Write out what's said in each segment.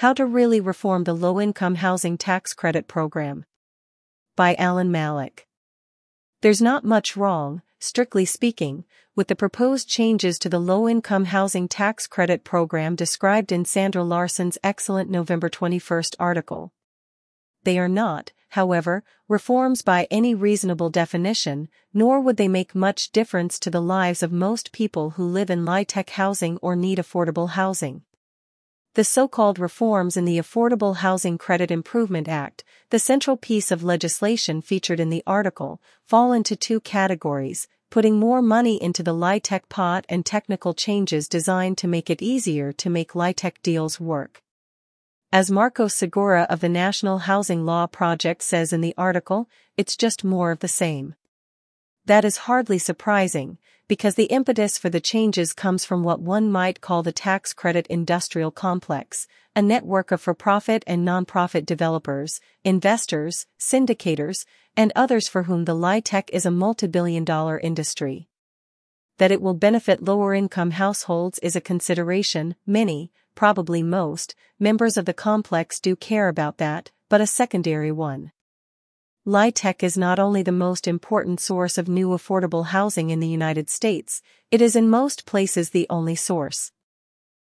How to Really Reform the Low Income Housing Tax Credit Program. By Alan Mallach. There's not much wrong, strictly speaking, with the proposed changes to the low income housing tax credit program described in Sandra Larson's excellent November 21 article. They are not, however, reforms by any reasonable definition, nor would they make much difference to the lives of most people who live in LIHTC housing or need affordable housing. The so-called reforms in the Affordable Housing Credit Improvement Act, the central piece of legislation featured in the article, fall into two categories, putting more money into the LIHTC pot and technical changes designed to make it easier to make LIHTC deals work. As Marcos Segura of the National Housing Law Project says in the article, it's just more of the same. That is hardly surprising, because the impetus for the changes comes from what one might call the tax credit industrial complex, a network of for-profit and non-profit developers, investors, syndicators, and others for whom the LIHTC is a multi-billion dollar industry. That it will benefit lower-income households is a consideration, many, probably most, members of the complex do care about that, but a secondary one. LIHTC is not only the most important source of new affordable housing in the United States, it is in most places the only source.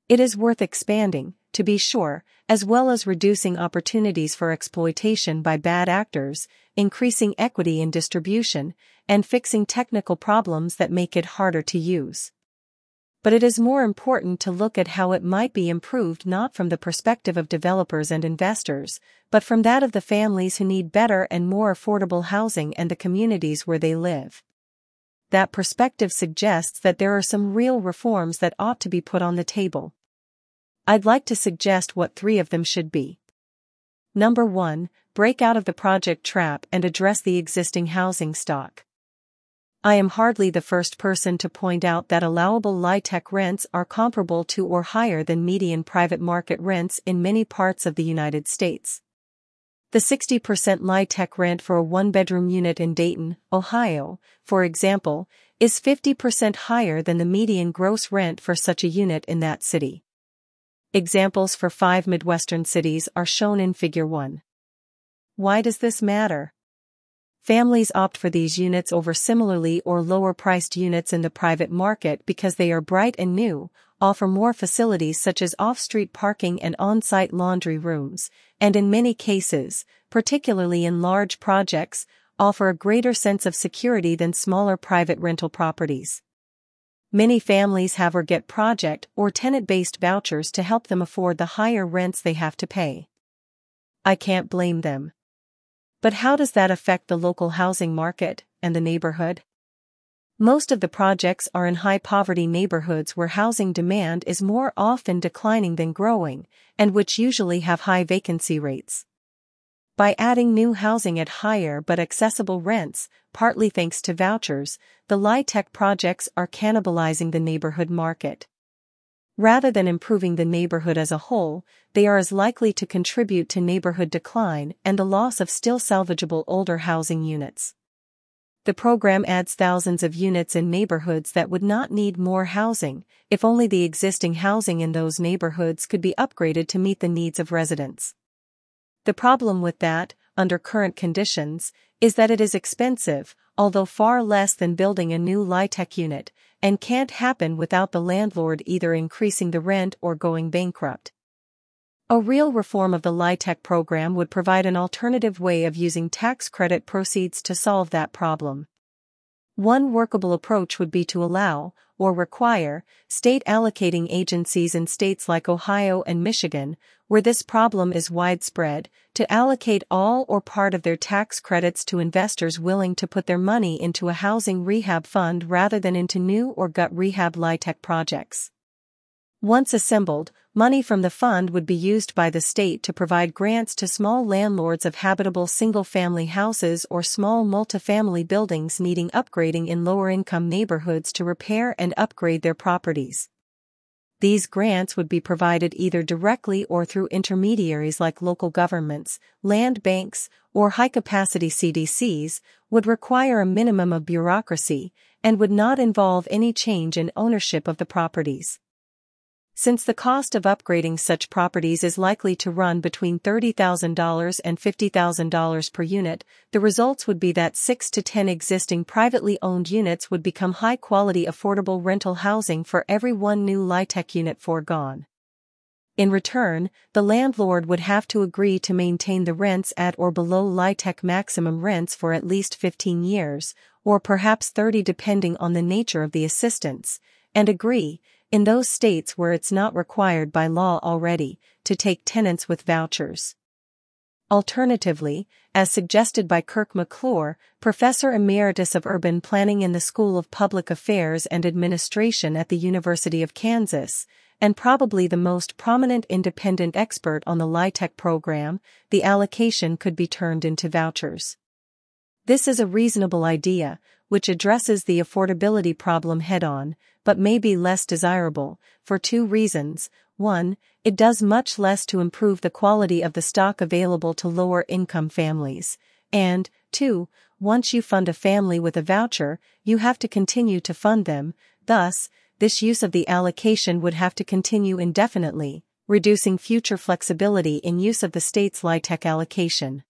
It is worth expanding, to be sure, as well as reducing opportunities for exploitation by bad actors, increasing equity in distribution, and fixing technical problems that make it harder to use but it is more important to look at how it might be improved not from the perspective of developers and investors, but from that of the families who need better and more affordable housing and the communities where they live. That perspective suggests that there are some real reforms that ought to be put on the table. I'd like to suggest what three of them should be. Number 1, break out of the project trap and address the existing housing stock. I am hardly the first person to point out that allowable LIHTC rents are comparable to or higher than median private market rents in many parts of the United States. The 60% LIHTC rent for a one-bedroom unit in Dayton, Ohio, for example, is 50% higher than the median gross rent for such a unit in that city. Examples for five Midwestern cities are shown in Figure 1. Why does this matter? Families opt for these units over similarly or lower priced units in the private market because they are bright and new, offer more facilities such as off-street parking and on-site laundry rooms, and in many cases, particularly in large projects, offer a greater sense of security than smaller private rental properties. Many families have or get project or tenant-based vouchers to help them afford the higher rents they have to pay. I can't blame them. But how does that affect the local housing market and the neighborhood? Most of the projects are in high poverty neighborhoods where housing demand is more often declining than growing, and which usually have high vacancy rates. By adding new housing at higher but accessible rents, partly thanks to vouchers, the LIHTC projects are cannibalizing the neighborhood market. Rather than improving the neighborhood as a whole, they are as likely to contribute to neighborhood decline and the loss of still salvageable older housing units. The program adds thousands of units in neighborhoods that would not need more housing, if only the existing housing in those neighborhoods could be upgraded to meet the needs of residents. The problem with that, under current conditions, is that it is expensive, although far less than building a new LIHTC unit, and can't happen without the landlord either increasing the rent or going bankrupt. A real reform of the LIHTC program would provide an alternative way of using tax credit proceeds to solve that problem. One workable approach would be to allow, or require, state allocating agencies in states like Ohio and Michigan, where this problem is widespread, to allocate all or part of their tax credits to investors willing to put their money into a housing rehab fund rather than into new or gut rehab LIHTC projects. Once assembled, money from the fund would be used by the state to provide grants to small landlords of habitable single-family houses or small multifamily buildings needing upgrading in lower-income neighborhoods to repair and upgrade their properties. These grants would be provided either directly or through intermediaries like local governments, land banks, or high-capacity CDCs, would require a minimum of bureaucracy, and would not involve any change in ownership of the properties. Since the cost of upgrading such properties is likely to run between $30,000 and $50,000 per unit, the results would be that 6 to 10 existing privately owned units would become high quality affordable rental housing for every one new LIHTC unit foregone. In return, the landlord would have to agree to maintain the rents at or below LIHTC maximum rents for at least 15 years, or perhaps 30 depending on the nature of the assistance, and agree, in those states where it's not required by law already, to take tenants with vouchers. Alternatively, as suggested by Kirk McClure, Professor Emeritus of Urban Planning in the School of Public Affairs and Administration at the University of Kansas, and probably the most prominent independent expert on the LIHTC program, the allocation could be turned into vouchers. This is a reasonable idea, which addresses the affordability problem head-on, but may be less desirable, for two reasons. One, it does much less to improve the quality of the stock available to lower income families. And, two, once you fund a family with a voucher, you have to continue to fund them, thus, this use of the allocation would have to continue indefinitely, reducing future flexibility in use of the state's LIHTC allocation.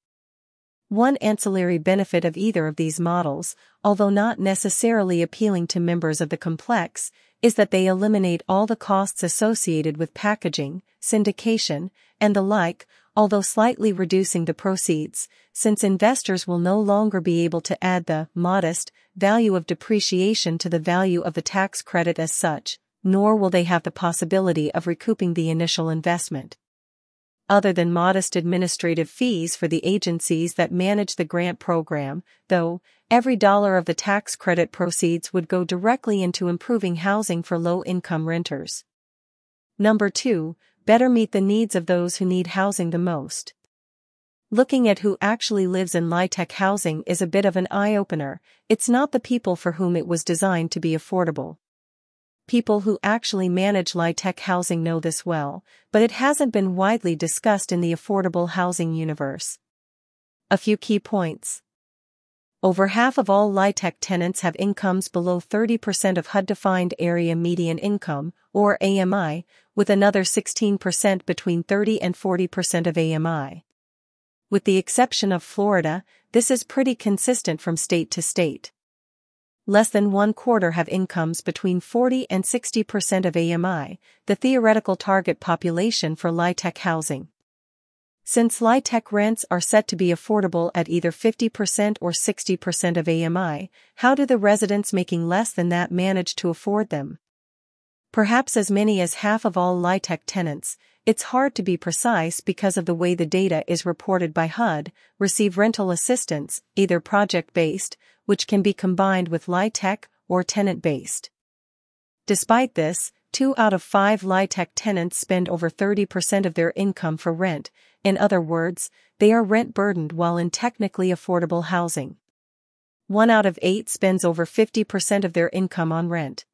One ancillary benefit of either of these models, although not necessarily appealing to members of the complex, is that they eliminate all the costs associated with packaging, syndication, and the like, although slightly reducing the proceeds, since investors will no longer be able to add the modest value of depreciation to the value of the tax credit as such, nor will they have the possibility of recouping the initial investment. Other than modest administrative fees for the agencies that manage the grant program, though, every dollar of the tax credit proceeds would go directly into improving housing for low income renters. Number 2, better meet the needs of those who need housing the most. Looking at who actually lives in LIHTC housing is a bit of an eye-opener, it's not the people for whom it was designed to be affordable. People who actually manage LIHTC housing know this well, but it hasn't been widely discussed in the affordable housing universe. A few key points. Over half of all LIHTC tenants have incomes below 30% of HUD-defined area median income, or AMI, with another 16% between 30 and 40% of AMI. With the exception of Florida, this is pretty consistent from state to state. Less than one quarter have incomes between 40 and 60% of AMI, the theoretical target population for LIHTC housing. Since LIHTC rents are set to be affordable at either 50% or 60% of AMI, how do the residents making less than that manage to afford them? Perhaps as many as half of all LIHTC tenants, it's hard to be precise because of the way the data is reported by HUD, receive rental assistance, either project-based, which can be combined with LIHTC, or tenant-based. Despite this, two out of five LIHTC tenants spend over 30% of their income for rent, in other words, they are rent-burdened while in technically affordable housing. One out of eight spends over 50% of their income on rent.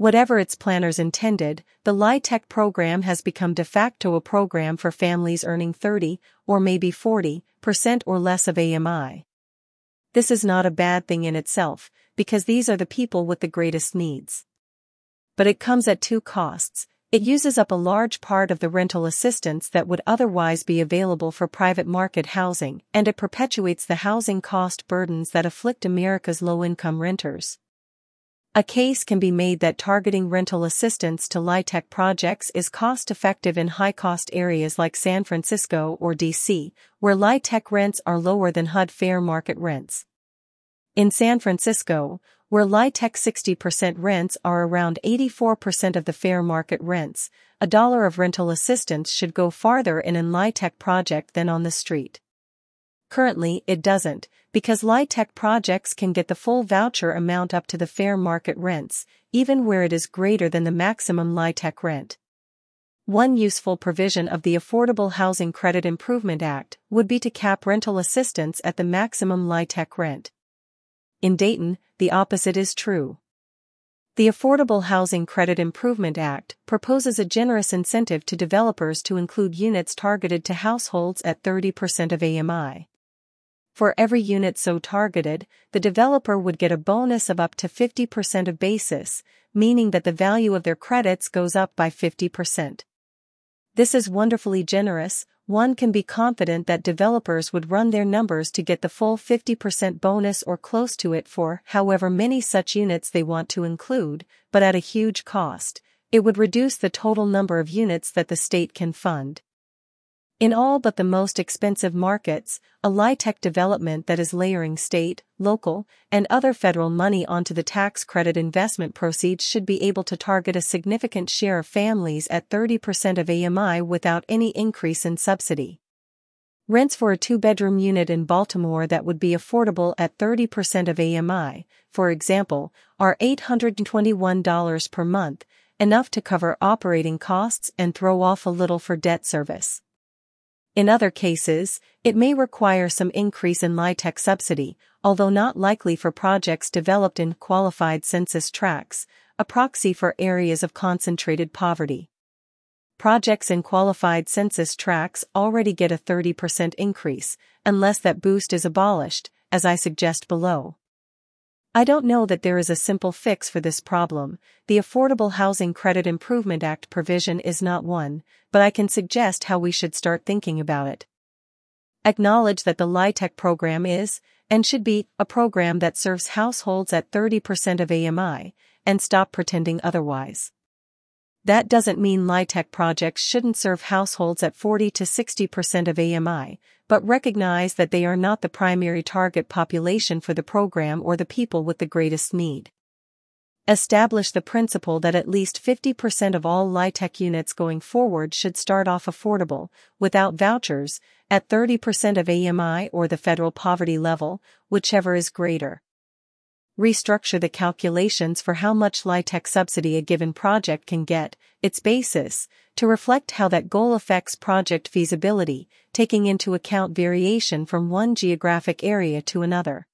Whatever its planners intended, the LIHTC program has become de facto a program for families earning 30, or maybe 40, percent or less of AMI. This is not a bad thing in itself, because these are the people with the greatest needs. But it comes at two costs. It uses up a large part of the rental assistance that would otherwise be available for private market housing, and it perpetuates the housing cost burdens that afflict America's low-income renters. A case can be made that targeting rental assistance to LIHTC projects is cost-effective in high-cost areas like San Francisco or DC, where LIHTC rents are lower than HUD fair market rents. In San Francisco, where LIHTC 60% rents are around 84% of the fair market rents, a dollar of rental assistance should go farther in an LIHTC project than on the street. Currently, it doesn't, because LIHTC projects can get the full voucher amount up to the fair market rents, even where it is greater than the maximum LIHTC rent. One useful provision of the Affordable Housing Credit Improvement Act would be to cap rental assistance at the maximum LIHTC rent. In Dayton, the opposite is true. The Affordable Housing Credit Improvement Act proposes a generous incentive to developers to include units targeted to households at 30% of AMI. For every unit so targeted, the developer would get a bonus of up to 50% of basis, meaning that the value of their credits goes up by 50%. This is wonderfully generous, one can be confident that developers would run their numbers to get the full 50% bonus or close to it for however many such units they want to include, but at a huge cost. It would reduce the total number of units that the state can fund. In all but the most expensive markets, a LIHTC development that is layering state, local, and other federal money onto the tax credit investment proceeds should be able to target a significant share of families at 30% of AMI without any increase in subsidy. Rents for a two-bedroom unit in Baltimore that would be affordable at 30% of AMI, for example, are $821 per month, enough to cover operating costs and throw off a little for debt service. In other cases, it may require some increase in LIHTC subsidy, although not likely for projects developed in qualified census tracts, a proxy for areas of concentrated poverty. Projects in qualified census tracts already get a 30% increase, unless that boost is abolished, as I suggest below. I don't know that there is a simple fix for this problem, the Affordable Housing Credit Improvement Act provision is not one, but I can suggest how we should start thinking about it. Acknowledge that the LIHTC program is, and should be, a program that serves households at 30% of AMI, and stop pretending otherwise. That doesn't mean LIHTC projects shouldn't serve households at 40 to 60% of AMI, but recognize that they are not the primary target population for the program or the people with the greatest need. Establish the principle that at least 50% of all LIHTC units going forward should start off affordable, without vouchers, at 30% of AMI or the federal poverty level, whichever is greater restructure the calculations for how much LIHTC subsidy a given project can get, its basis, to reflect how that goal affects project feasibility, taking into account variation from one geographic area to another.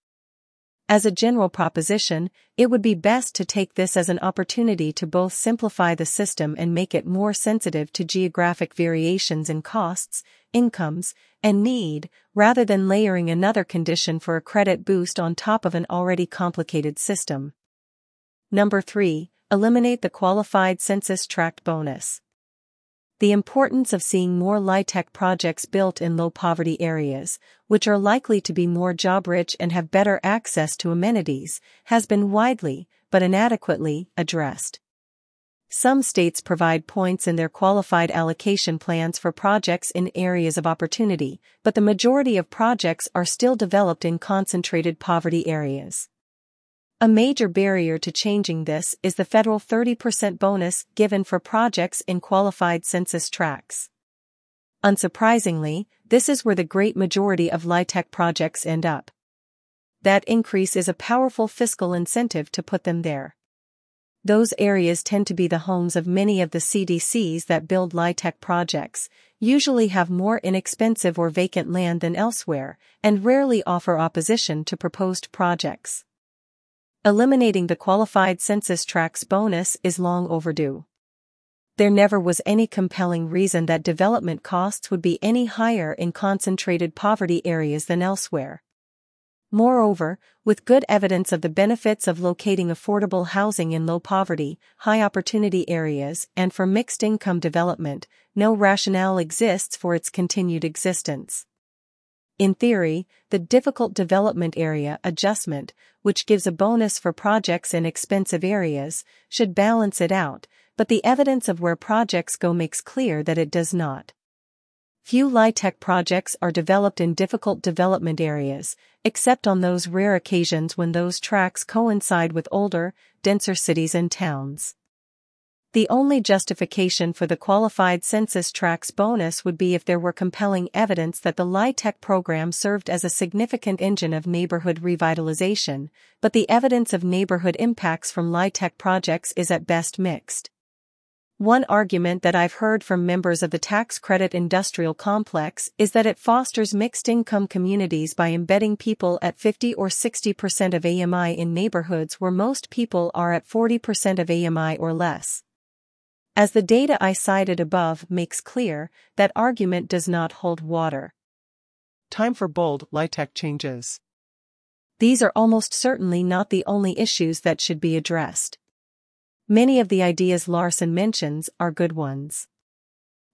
As a general proposition, it would be best to take this as an opportunity to both simplify the system and make it more sensitive to geographic variations in costs, incomes, and need, rather than layering another condition for a credit boost on top of an already complicated system. Number 3. Eliminate the qualified census tract bonus. The importance of seeing more LIHTC projects built in low poverty areas, which are likely to be more job rich and have better access to amenities, has been widely, but inadequately, addressed. Some states provide points in their qualified allocation plans for projects in areas of opportunity, but the majority of projects are still developed in concentrated poverty areas. A major barrier to changing this is the federal 30% bonus given for projects in qualified census tracts. Unsurprisingly, this is where the great majority of LIHTC projects end up. That increase is a powerful fiscal incentive to put them there. Those areas tend to be the homes of many of the CDCs that build LIHTC projects, usually have more inexpensive or vacant land than elsewhere, and rarely offer opposition to proposed projects. Eliminating the qualified census tracts bonus is long overdue. There never was any compelling reason that development costs would be any higher in concentrated poverty areas than elsewhere. Moreover, with good evidence of the benefits of locating affordable housing in low poverty, high opportunity areas, and for mixed income development, no rationale exists for its continued existence. In theory, the difficult development area adjustment, which gives a bonus for projects in expensive areas, should balance it out, but the evidence of where projects go makes clear that it does not. Few LIHTC projects are developed in difficult development areas, except on those rare occasions when those tracts coincide with older, denser cities and towns. The only justification for the qualified census tracts bonus would be if there were compelling evidence that the LIHTC program served as a significant engine of neighborhood revitalization, but the evidence of neighborhood impacts from LIHTC projects is at best mixed. One argument that I've heard from members of the tax credit industrial complex is that it fosters mixed income communities by embedding people at 50 or 60% of AMI in neighborhoods where most people are at 40% of AMI or less. As the data I cited above makes clear, that argument does not hold water. time for bold, LIHTC changes. These are almost certainly not the only issues that should be addressed. Many of the ideas Larson mentions are good ones.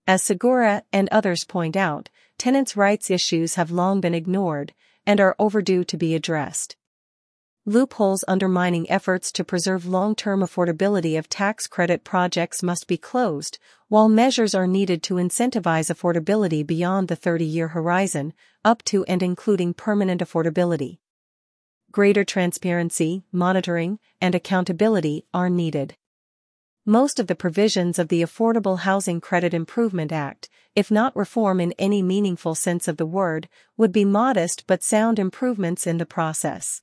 As Segura and others point out, tenants' rights issues have long been ignored and are overdue to be addressed. Loopholes undermining efforts to preserve long-term affordability of tax credit projects must be closed, while measures are needed to incentivize affordability beyond the 30-year horizon, up to and including permanent affordability. Greater transparency, monitoring, and accountability are needed. Most of the provisions of the Affordable Housing Credit Improvement Act, if not reform in any meaningful sense of the word, would be modest but sound improvements in the process.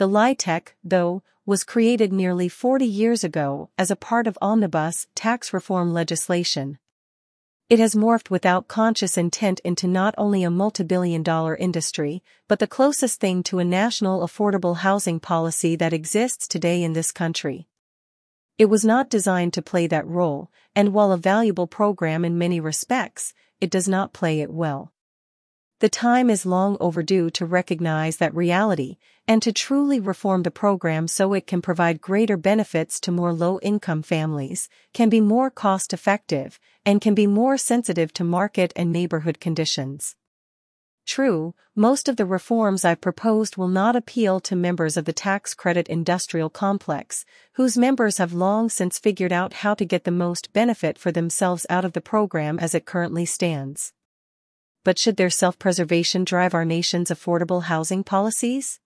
The LIHTC, though, was created nearly 40 years ago as a part of omnibus tax reform legislation. It has morphed without conscious intent into not only a multi-billion dollar industry, but the closest thing to a national affordable housing policy that exists today in this country. It was not designed to play that role, and while a valuable program in many respects, it does not play it well. The time is long overdue to recognize that reality and to truly reform the program so it can provide greater benefits to more low-income families, can be more cost-effective, and can be more sensitive to market and neighborhood conditions. True, most of the reforms I've proposed will not appeal to members of the tax credit industrial complex, whose members have long since figured out how to get the most benefit for themselves out of the program as it currently stands but should their self-preservation drive our nation's affordable housing policies?